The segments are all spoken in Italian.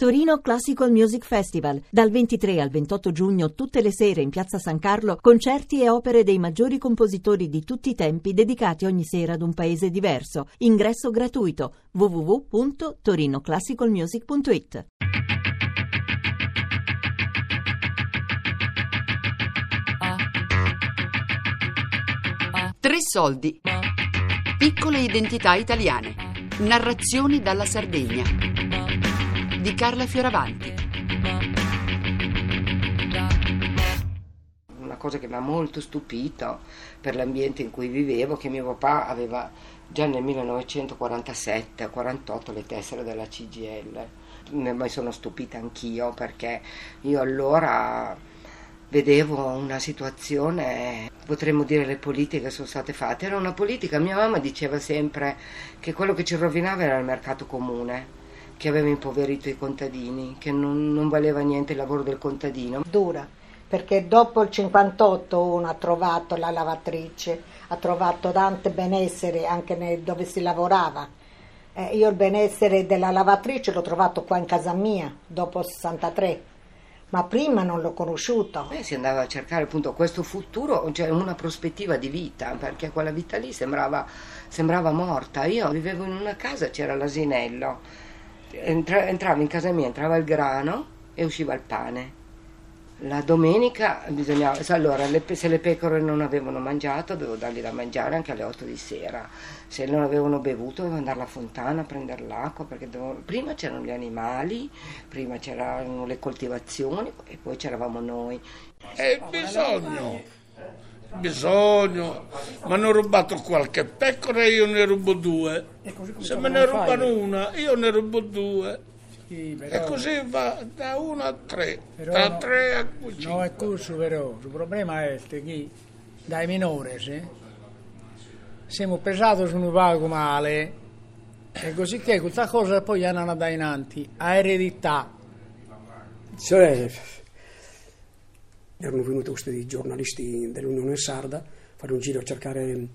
Torino Classical Music Festival. Dal 23 al 28 giugno, tutte le sere in Piazza San Carlo, concerti e opere dei maggiori compositori di tutti i tempi dedicati ogni sera ad un paese diverso. Ingresso gratuito. www.torinoclassicalmusic.it. Tre soldi. Piccole identità italiane. Narrazioni dalla Sardegna di Carla Fioravanti. Una cosa che mi ha molto stupito per l'ambiente in cui vivevo, che mio papà aveva già nel 1947-48 le tessere della CGL. Mi sono stupita anch'io perché io allora vedevo una situazione, potremmo dire le politiche sono state fatte, era una politica, mia mamma diceva sempre che quello che ci rovinava era il mercato comune che aveva impoverito i contadini, che non, non valeva niente il lavoro del contadino. Dura, perché dopo il 58 uno ha trovato la lavatrice, ha trovato tante benessere anche dove si lavorava. Eh, io il benessere della lavatrice l'ho trovato qua in casa mia, dopo il 63 ma prima non l'ho conosciuto. Eh, si andava a cercare appunto questo futuro, cioè una prospettiva di vita, perché quella vita lì sembrava, sembrava morta. Io vivevo in una casa, c'era l'asinello, entra, entrava in casa mia, entrava il grano e usciva il pane. La domenica bisognava, allora le, se le pecore non avevano mangiato dovevo dargli da mangiare anche alle 8 di sera, se non avevano bevuto dovevo andare alla fontana a prendere l'acqua perché dovevo, prima c'erano gli animali, prima c'erano le coltivazioni e poi c'eravamo noi. E bisogno, bisogno, mi hanno rubato qualche pecora e io ne rubo due. Se me ne rubano fai? una, io ne rubo due. Sì, però... E così va da uno a tre, però da no, tre a cinque. No, è questo però, il problema è che dai minori, sì? siamo pesati su un vago male e così che questa cosa poi hanno da innanzi, a eredità. Cioè, erano venuti questi giornalisti dell'Unione Sarda a fare un giro a cercare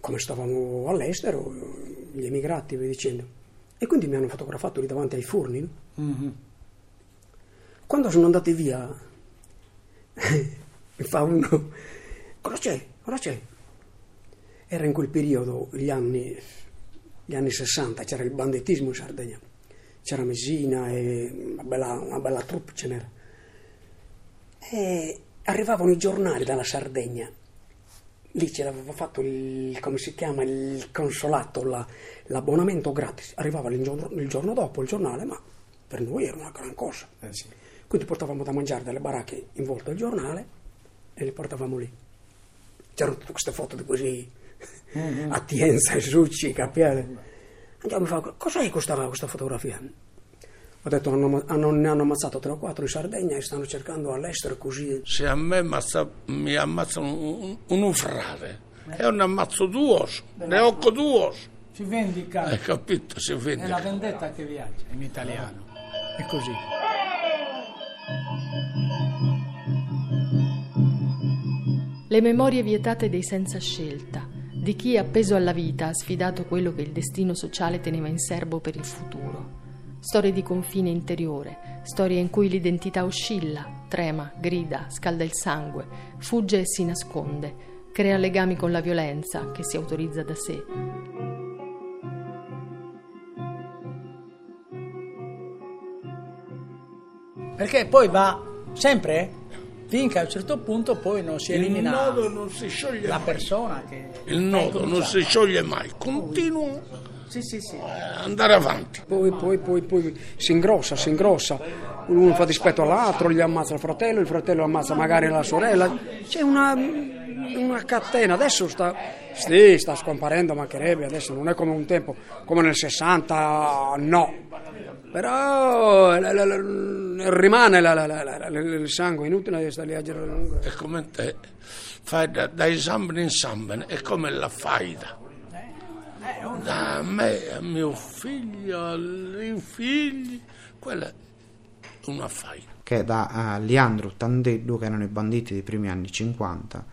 come stavamo all'estero, gli emigrati, vi dicendo. E quindi mi hanno fotografato lì davanti ai forni. Mm-hmm. Quando sono andati via, mi fa uno, cosa c'è? Cosa c'è? Era in quel periodo, gli anni, gli anni 60, c'era il banditismo in Sardegna. C'era Messina e una bella, una bella troupe ce n'era e arrivavano i giornali dalla Sardegna. Lì ce l'aveva fatto il, come si chiama, il consolato, la, l'abbonamento gratis. Arrivava il giorno, il giorno, dopo il giornale, ma per noi era una gran cosa. Eh sì. Quindi portavamo da mangiare dalle baracche in volta il giornale e li portavamo lì. C'erano tutte queste foto di così, mm-hmm. Atienza, Succi, Capiale. Andiamo a fare, cos'è questa, questa fotografia? Ho detto hanno, hanno, ne hanno ammazzato 3 o 4 in Sardegna e stanno cercando all'estero così. Se a me ammazza, mi ammazzano un, un, un frate e ne ammazzo due, ne ho due. Si vendica. Hai capito? Si vendica. È la vendetta che viaggia in italiano. È così. Le memorie vietate dei senza scelta, di chi appeso alla vita ha sfidato quello che il destino sociale teneva in serbo per il futuro storie di confine interiore, storie in cui l'identità oscilla, trema, grida, scalda il sangue, fugge e si nasconde, crea legami con la violenza che si autorizza da sé. Perché poi va sempre finché a un certo punto poi non si elimina il nodo non si scioglie la mai. persona che il nodo non si scioglie mai continua sì, sì, sì. andare avanti. Poi, poi, poi, poi si ingrossa, si ingrossa, uno fa dispetto all'altro, gli ammazza il fratello, il fratello ammazza magari la sorella, c'è una, una catena, adesso sta, sì, sta scomparendo, mancherebbe, adesso non è come un tempo, come nel 60, no, però la, la, la, rimane il sangue, inutile stare lì a girare. È come te, fai da, da esame in esame, è come la faida da me, a mio figlio, ai figli, quella è una faida. Che da uh, Leandro Tandeddu, che erano i banditi dei primi anni 50,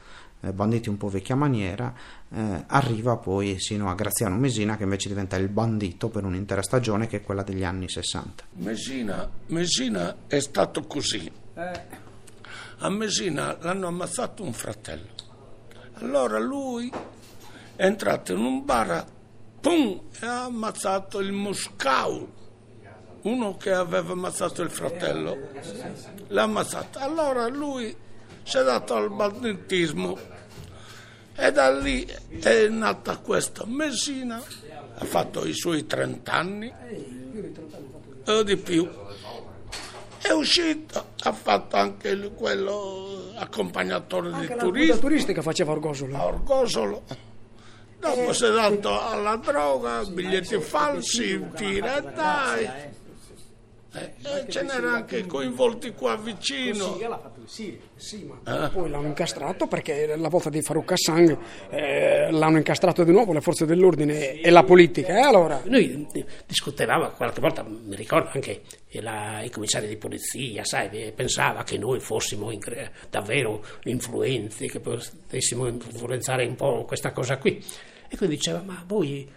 eh, banditi un po' vecchia maniera, eh, arriva poi sino a Graziano Mesina che invece diventa il bandito per un'intera stagione che è quella degli anni 60. Mesina, Mesina è stato così. A Mesina l'hanno ammazzato un fratello. Allora lui è entrato in un bar, pum, e ha ammazzato il Moscau uno che aveva ammazzato il fratello, l'ha ammazzato. Allora lui si è dato al banditismo e da lì è nata questa Messina, ha fatto i suoi 30 anni o di più. È uscito, ha fatto anche quello accompagnatore Anche di turismo. turistica faceva Orgosolo. a Orgosolo. Dopo si è dato alla droga, biglietti falsi, tira e dai. Eh, e ce n'era anche coinvolti qua vicino. Sì, ma poi l'hanno incastrato perché la volta di Farouk Hassan eh, l'hanno incastrato di nuovo le forze dell'ordine e la politica. E allora? Noi discutevamo qualche volta, mi ricordo anche la, i commissari di polizia, sai, pensava che noi fossimo in, davvero influenti, che potessimo influenzare un po' questa cosa qui. E quindi diceva, ma voi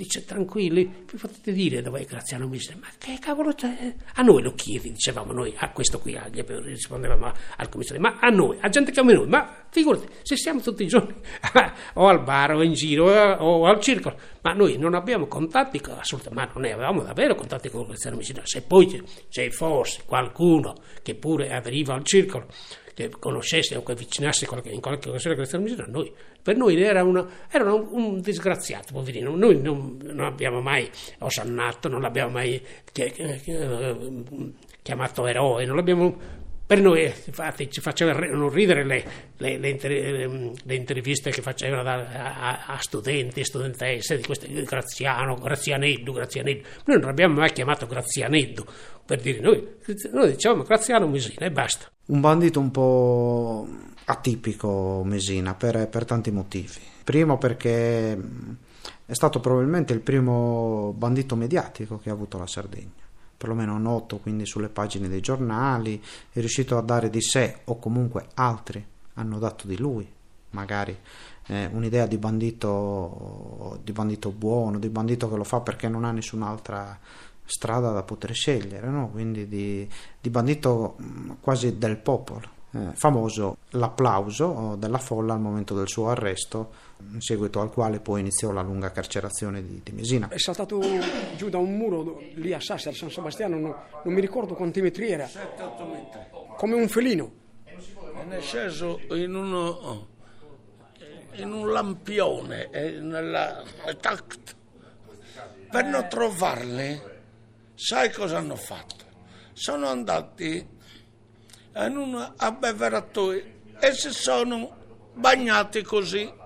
dice tranquilli, vi potete dire dove è Graziano Misera, ma che cavolo c'è? A noi lo chiedi, dicevamo noi, a questo qui, gli rispondevamo al commissario, ma a noi, a gente come noi, ma figurati, se siamo tutti i giorni o al bar o in giro o al circolo, ma noi non abbiamo contatti, assolutamente, ma non ne avevamo davvero contatti con Graziano Misera, se poi c'è fosse qualcuno che pure avveniva al circolo, che conoscesse o che avvicinasse in qualche occasione a Graziano Misera, noi, per noi era, una, era un, un, disgraziato, poverino. Noi non, non abbiamo mai osannato, non l'abbiamo mai chiamato eroe, non l'abbiamo per noi infatti ci facevano ridere le, le, le, le interviste che facevano da, a, a, studenti studentesse di questo Graziano, Grazianeddu, Grazianeddu. Noi non l'abbiamo mai chiamato Grazianeddu per dire noi, noi dicevamo Graziano Mesina e basta. Un bandito un po' atipico Mesina per, per tanti motivi. Primo perché è stato probabilmente il primo bandito mediatico che ha avuto la Sardegna perlomeno noto quindi sulle pagine dei giornali, è riuscito a dare di sé o comunque altri hanno dato di lui, magari eh, un'idea di bandito, di bandito buono, di bandito che lo fa perché non ha nessun'altra strada da poter scegliere, no? quindi di, di bandito quasi del popolo. Eh, famoso l'applauso della folla al momento del suo arresto, in seguito al quale poi iniziò la lunga carcerazione di, di Mesina. È saltato giù da un muro lì a Sassi, al San Sebastiano, non, non mi ricordo quanti metri era, come un felino. È sceso in, uno, in un lampione, nella, per non trovarli, sai cosa hanno fatto? Sono andati in un abbeveratoi e si sono bagnati così.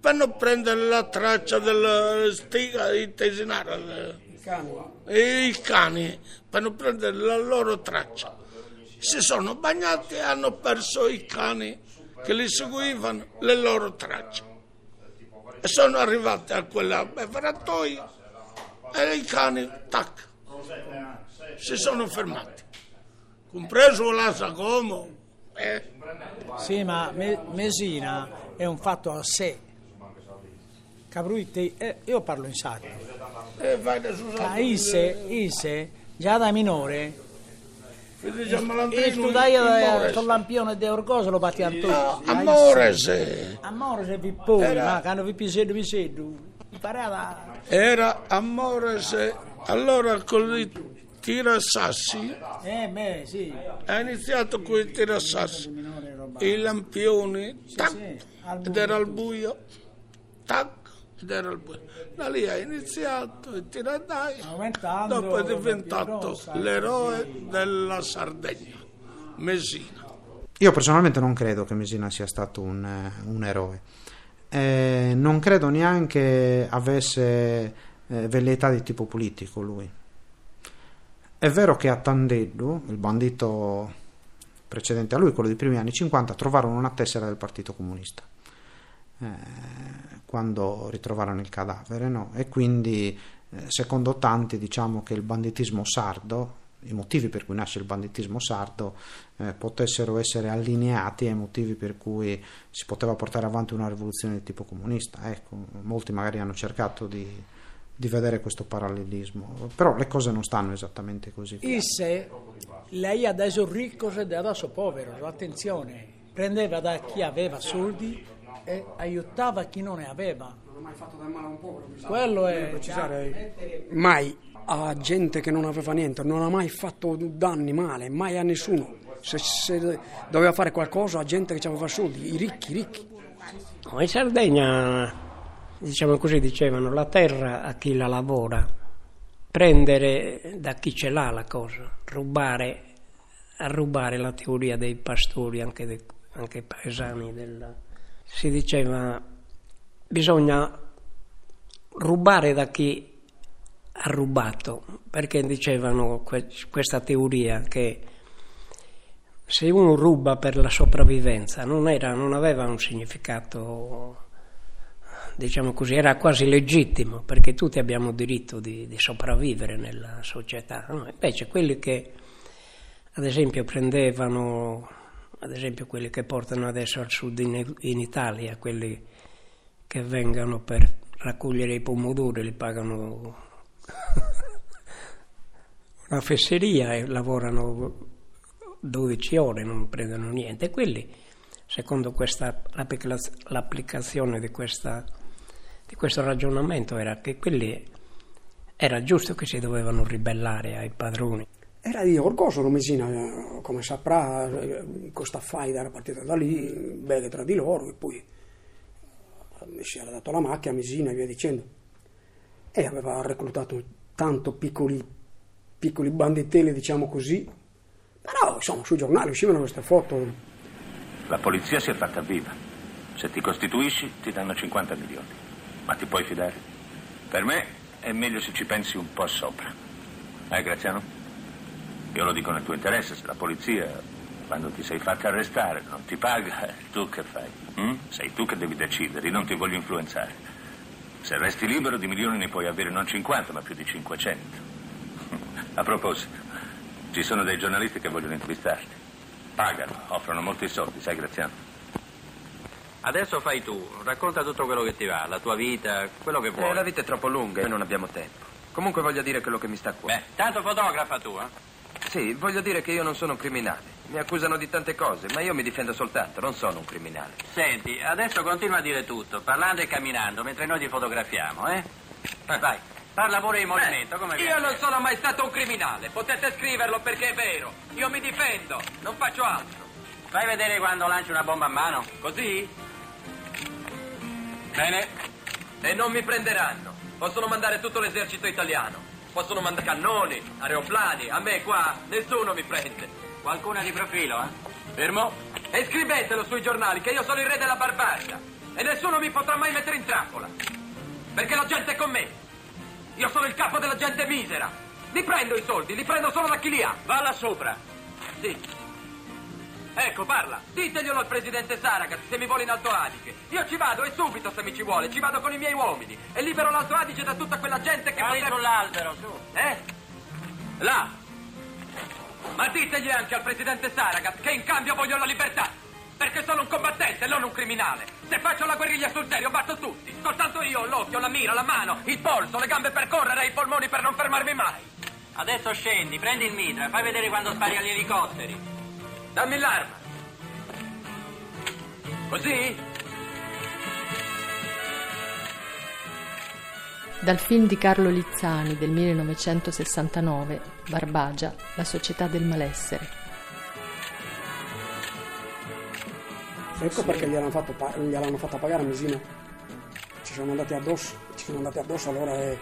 Per non prendere la traccia della stiga intesinare i cani. e i cani per non prendere la loro traccia. Si sono bagnati e hanno perso i cani che li seguivano le loro tracce. E sono arrivati a quell'abbeveratoi e i cani tac si sono fermati compreso la Sagomo. Eh. Sì, ma Mesina è un fatto a sé. Capruite, eh, io parlo in sardo. Eh, vai da Ca Ise, Ise, già da minore, e tu dai sul lampione di Orgoso lo batti a tutti. No, amore se. Amore se vi poi, ma quando vi pisedo, vi sedo. Imparava. Era amore se. Allora con i tirasassi. Eh, beh, sì. Ha iniziato con i tirassassi. I lampioni, tac, ed era al buio. Tac, ed era al buio. Da lì ha iniziato il tiradai. Dopo è diventato l'eroe della Sardegna, Mesina. Io personalmente non credo che Mesina sia stato un, un eroe. Eh, non credo neanche avesse eh, velleità di tipo politico lui. È vero che a Tandeddu, il bandito precedente a lui, quello dei primi anni 50, trovarono una tessera del Partito Comunista eh, quando ritrovarono il cadavere, no? e quindi eh, secondo tanti diciamo che il banditismo sardo i motivi per cui nasce il banditismo sardo eh, potessero essere allineati ai motivi per cui si poteva portare avanti una rivoluzione di tipo comunista. Ecco, molti magari hanno cercato di, di vedere questo parallelismo, però le cose non stanno esattamente così. Isse, lei adesso ricco ed adesso povero, attenzione, prendeva da chi aveva soldi e aiutava chi non ne aveva. Non ha mai fatto del male a un povero. Quello è... Precisare, mai a gente che non aveva niente, non ha mai fatto danni male, mai a nessuno. Se, se doveva fare qualcosa a gente che aveva soldi, i ricchi, i ricchi. No, in Sardegna, diciamo così, dicevano, la terra a chi la lavora, prendere da chi ce l'ha la cosa, rubare, rubare la teoria dei pastori, anche, dei, anche paesani. Della... Si diceva, bisogna rubare da chi ha rubato, perché dicevano que- questa teoria che se uno ruba per la sopravvivenza non, era, non aveva un significato, diciamo così, era quasi legittimo, perché tutti abbiamo diritto di, di sopravvivere nella società. No? Invece quelli che, ad esempio, prendevano, ad esempio quelli che portano adesso al sud in, in Italia, quelli che vengono per raccogliere i pomodori, li pagano una fesseria e lavorano 12 ore, non prendono niente. Quelli, secondo questa, l'applicazione di, questa, di questo ragionamento, era che quelli era giusto che si dovevano ribellare ai padroni. Era di Orgoso Mesina, come saprà, questa faida era partita da lì, belle tra di loro, e poi si era dato la macchia a Mesina e via dicendo e aveva reclutato tanto piccoli, piccoli banditelli, diciamo così. Però, insomma, sui giornali uscivano queste foto. La polizia si è fatta viva. Se ti costituisci ti danno 50 milioni. Ma ti puoi fidare? Per me è meglio se ci pensi un po' sopra. Eh, Graziano? Io lo dico nel tuo interesse, se la polizia, quando ti sei fatta arrestare, non ti paga, tu che fai? Mm? Sei tu che devi decidere, io non ti voglio influenzare. Se resti libero di milioni ne puoi avere non 50, ma più di 500. A proposito, ci sono dei giornalisti che vogliono intervistarti. Pagano, offrono molti soldi, sai Graziano? Adesso fai tu, racconta tutto quello che ti va, la tua vita, quello che vuoi. Eh, la vita è troppo lunga e non abbiamo tempo. Comunque voglio dire quello che mi sta a cuore. Beh, tanto fotografa tu, eh? Sì, voglio dire che io non sono un criminale. Mi accusano di tante cose, ma io mi difendo soltanto, non sono un criminale. Senti, adesso continua a dire tutto, parlando e camminando, mentre noi ti fotografiamo, eh? eh. Vai, parla pure di movimento, come Io non sono mai stato un criminale, potete scriverlo perché è vero. Io mi difendo, non faccio altro. Fai vedere quando lanci una bomba a mano. Così? Bene. E non mi prenderanno. Possono mandare tutto l'esercito italiano. Possono mandare cannoni, aeroplani. A me qua nessuno mi prende. Qualcuna di profilo, eh? Fermo. E scrivetelo sui giornali che io sono il re della barbaria. E nessuno mi potrà mai mettere in trappola. Perché la gente è con me. Io sono il capo della gente misera. Li prendo i soldi, li prendo solo da chi li ha. Va là sopra. Sì. Ecco, parla. Diteglielo al presidente Saragat se mi vuole in Alto Adige. Io ci vado e subito se mi ci vuole. Ci vado con i miei uomini. E libero l'Alto Adige da tutta quella gente che... Vai potrebbe... sull'albero, su. Eh? Là. Ma ditegli anche al presidente Saragat che in cambio voglio la libertà. Perché sono un combattente, non un criminale. Se faccio la guerriglia sul serio, batto tutti. Soltanto io ho l'occhio, la mira, la mano, il polso, le gambe per correre e i polmoni per non fermarmi mai. Adesso scendi, prendi il mitra, fai vedere quando spari agli elicotteri. Dammi l'arma. Così? Dal film di Carlo Lizzani del 1969, Barbagia, la società del malessere. Ecco perché gliel'hanno, fatto, gliel'hanno fatta pagare a Mesina. Ci sono andati addosso, ci sono andati addosso allora e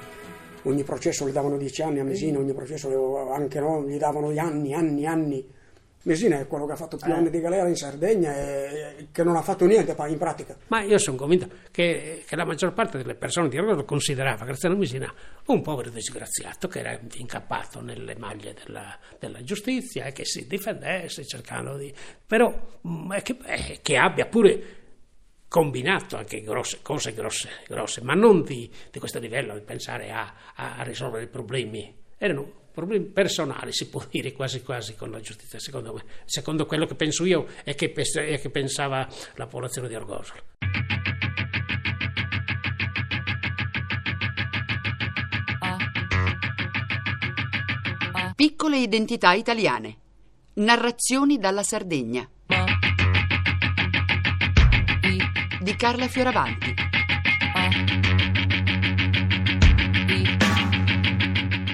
ogni processo gli davano dieci anni a Mesina, ogni processo anche no, gli davano anni, anni, anni Mesina è quello che ha fatto più eh. anni di galera in Sardegna e che non ha fatto niente in pratica. Ma io sono convinto che, che la maggior parte delle persone di allora lo considerava Graziano Mesina un povero disgraziato che era incappato nelle maglie della, della giustizia e che si difendesse cercando di... però mm, che, che abbia pure combinato anche grosse, cose grosse, grosse ma non di, di questo livello, di pensare a, a risolvere i problemi. Erano problemi personali, si può dire quasi quasi con la giustizia, secondo me, secondo quello che penso io e che, e che pensava la popolazione di Orgosolo. Piccole identità italiane. Narrazioni dalla Sardegna. Di Carla Fioravanti.